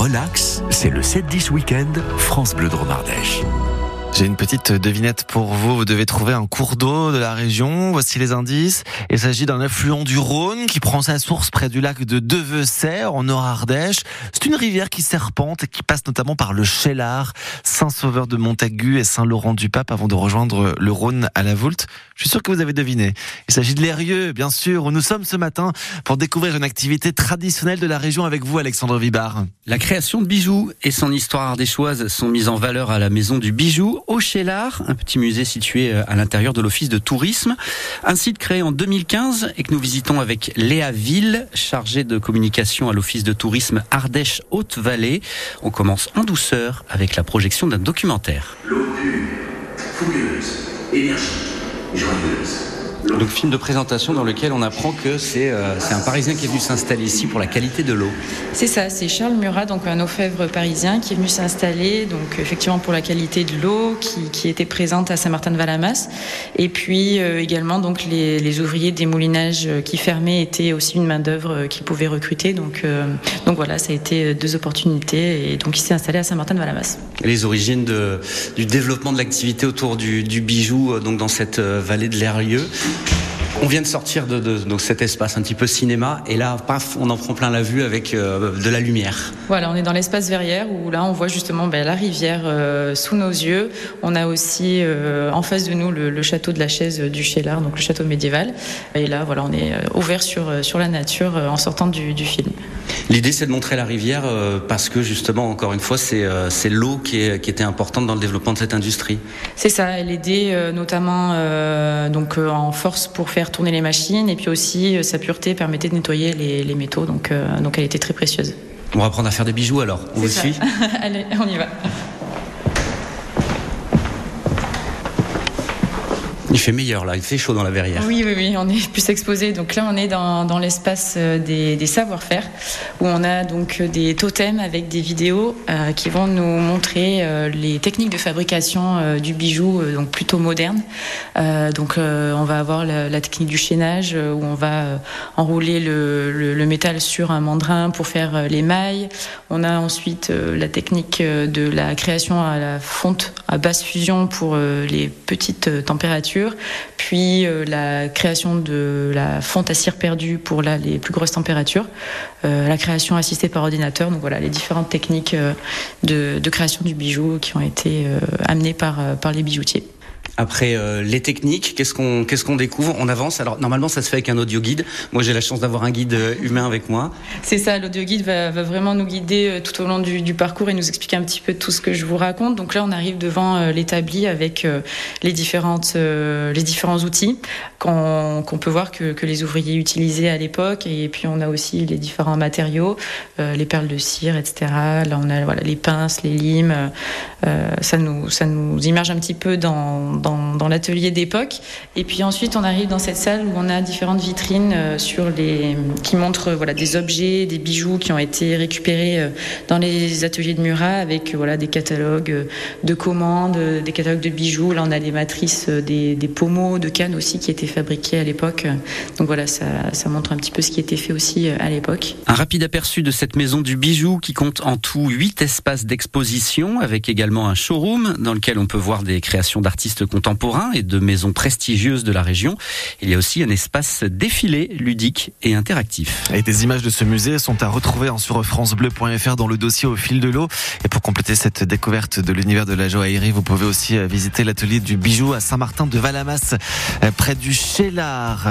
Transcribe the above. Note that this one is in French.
relax, c'est le 7-10 week-end France Bleu Dromardèche. J'ai une petite devinette pour vous. Vous devez trouver un cours d'eau de la région. Voici les indices. Il s'agit d'un affluent du Rhône qui prend sa source près du lac de Devesserre en Nord-Ardèche. C'est une rivière qui serpente et qui passe notamment par le Chélard, Saint-Sauveur de Montagu et Saint-Laurent-du-Pape avant de rejoindre le Rhône à la Voulte. Je suis sûr que vous avez deviné. Il s'agit de l'Érieux, bien sûr, où nous sommes ce matin pour découvrir une activité traditionnelle de la région avec vous, Alexandre Vibard. La création de bijoux et son histoire ardéchoise sont mises en valeur à la Maison du Bijou au Chélard, un petit musée situé euh, à l'intérieur de l'Office de tourisme. Un site créé en 2015 et que nous visitons avec Léa Ville, chargée de communication à l'Office de tourisme Ardèche-Haute-Vallée. On commence en douceur avec la projection d'un documentaire. L'eau pure, énergique, joyeuse. Donc film de présentation dans lequel on apprend que c'est euh, c'est un Parisien qui est venu s'installer ici pour la qualité de l'eau. C'est ça, c'est Charles Murat, donc un orfèvre parisien qui est venu s'installer, donc effectivement pour la qualité de l'eau qui, qui était présente à Saint-Martin-de-Valamas, et puis euh, également donc les, les ouvriers des moulinages qui fermaient étaient aussi une main d'œuvre qu'il pouvait recruter, donc euh, donc voilà, ça a été deux opportunités, et donc il s'est installé à Saint-Martin-de-Valamas. Les origines de, du développement de l'activité autour du, du bijou, euh, donc dans cette euh, vallée de l'Erlieu. Thank you. On vient de sortir de, de, donc cet espace un petit peu cinéma et là, paf, on en prend plein la vue avec euh, de la lumière. Voilà, on est dans l'espace verrière où là on voit justement ben, la rivière euh, sous nos yeux. On a aussi euh, en face de nous le, le, château de la chaise du Chélard, donc le château médiéval. Et là, voilà, on est ouvert sur, sur la nature en sortant du, du film. L'idée c'est de montrer la rivière parce que justement, encore une fois, c'est c'est l'eau qui, est, qui était importante dans le développement de cette industrie. C'est ça, elle aidait notamment donc en force pour faire tourner les machines et puis aussi euh, sa pureté permettait de nettoyer les, les métaux donc, euh, donc elle était très précieuse. On va apprendre à faire des bijoux alors, vous suit Allez, on y va. Il fait meilleur là, il fait chaud dans la verrière. Oui, oui, oui, on est plus exposé. Donc là, on est dans, dans l'espace des, des savoir-faire où on a donc des totems avec des vidéos euh, qui vont nous montrer euh, les techniques de fabrication euh, du bijou, donc plutôt moderne. donc on va avoir la, technique du chaînage où on va enrouler le, le, le, métal sur un mandrin pour faire les mailles. On a ensuite la technique de la création à la fonte à basse fusion pour les petites températures puis euh, la création de la fonte à cire perdue pour les plus grosses températures, euh, la création assistée par ordinateur, donc voilà les différentes techniques euh, de, création du bijou qui ont été amenées par les bijoutiers. Après euh, les techniques, qu'est-ce qu'on qu'est-ce découvre On avance. Alors normalement, ça se fait avec un audio guide. Moi, j'ai la chance d'avoir un guide humain avec moi. C'est ça. L'audio guide va, vraiment nous guider tout au long du, parcours et nous expliquer un petit peu tout ce que je vous raconte. Donc là, on arrive devant euh, l'établi avec euh, les différentes les différents outils qu'on qu peut voir que, que, les ouvriers utilisaient à l'époque. Et puis on a aussi les différents matériaux, les perles de cire, etc. Là, on a voilà les pinces, les limes. ça nous ça nous immerge un petit peu dans, dans l'atelier d'époque. Et puis ensuite, on arrive dans cette salle où on a différentes vitrines euh, sur les, qui montrent voilà, des objets, des bijoux qui ont été récupérés euh, dans les ateliers de Murat avec voilà, des catalogues euh, de commandes, des catalogues de bijoux. Là, on a les matrices des, des pommeaux, de cannes aussi qui étaient fabriqués à l'époque. Donc voilà, ça montre un petit peu ce qui était fait aussi à l'époque. Un rapide aperçu de cette maison du bijou qui compte en tout huit espaces d'exposition avec également un showroom dans lequel on peut voir des créations d'artistes contemporains et de maisons prestigieuses de la région. Il y a aussi un espace défilé ludique et interactif. Et des images de ce musée sont à retrouver sur francebleu.fr dans le dossier au fil de l'eau. Et pour compléter cette découverte de l'univers de la joaillerie, vous pouvez aussi visiter l'atelier du bijou à Saint-Martin de Valamas, près du Chélard.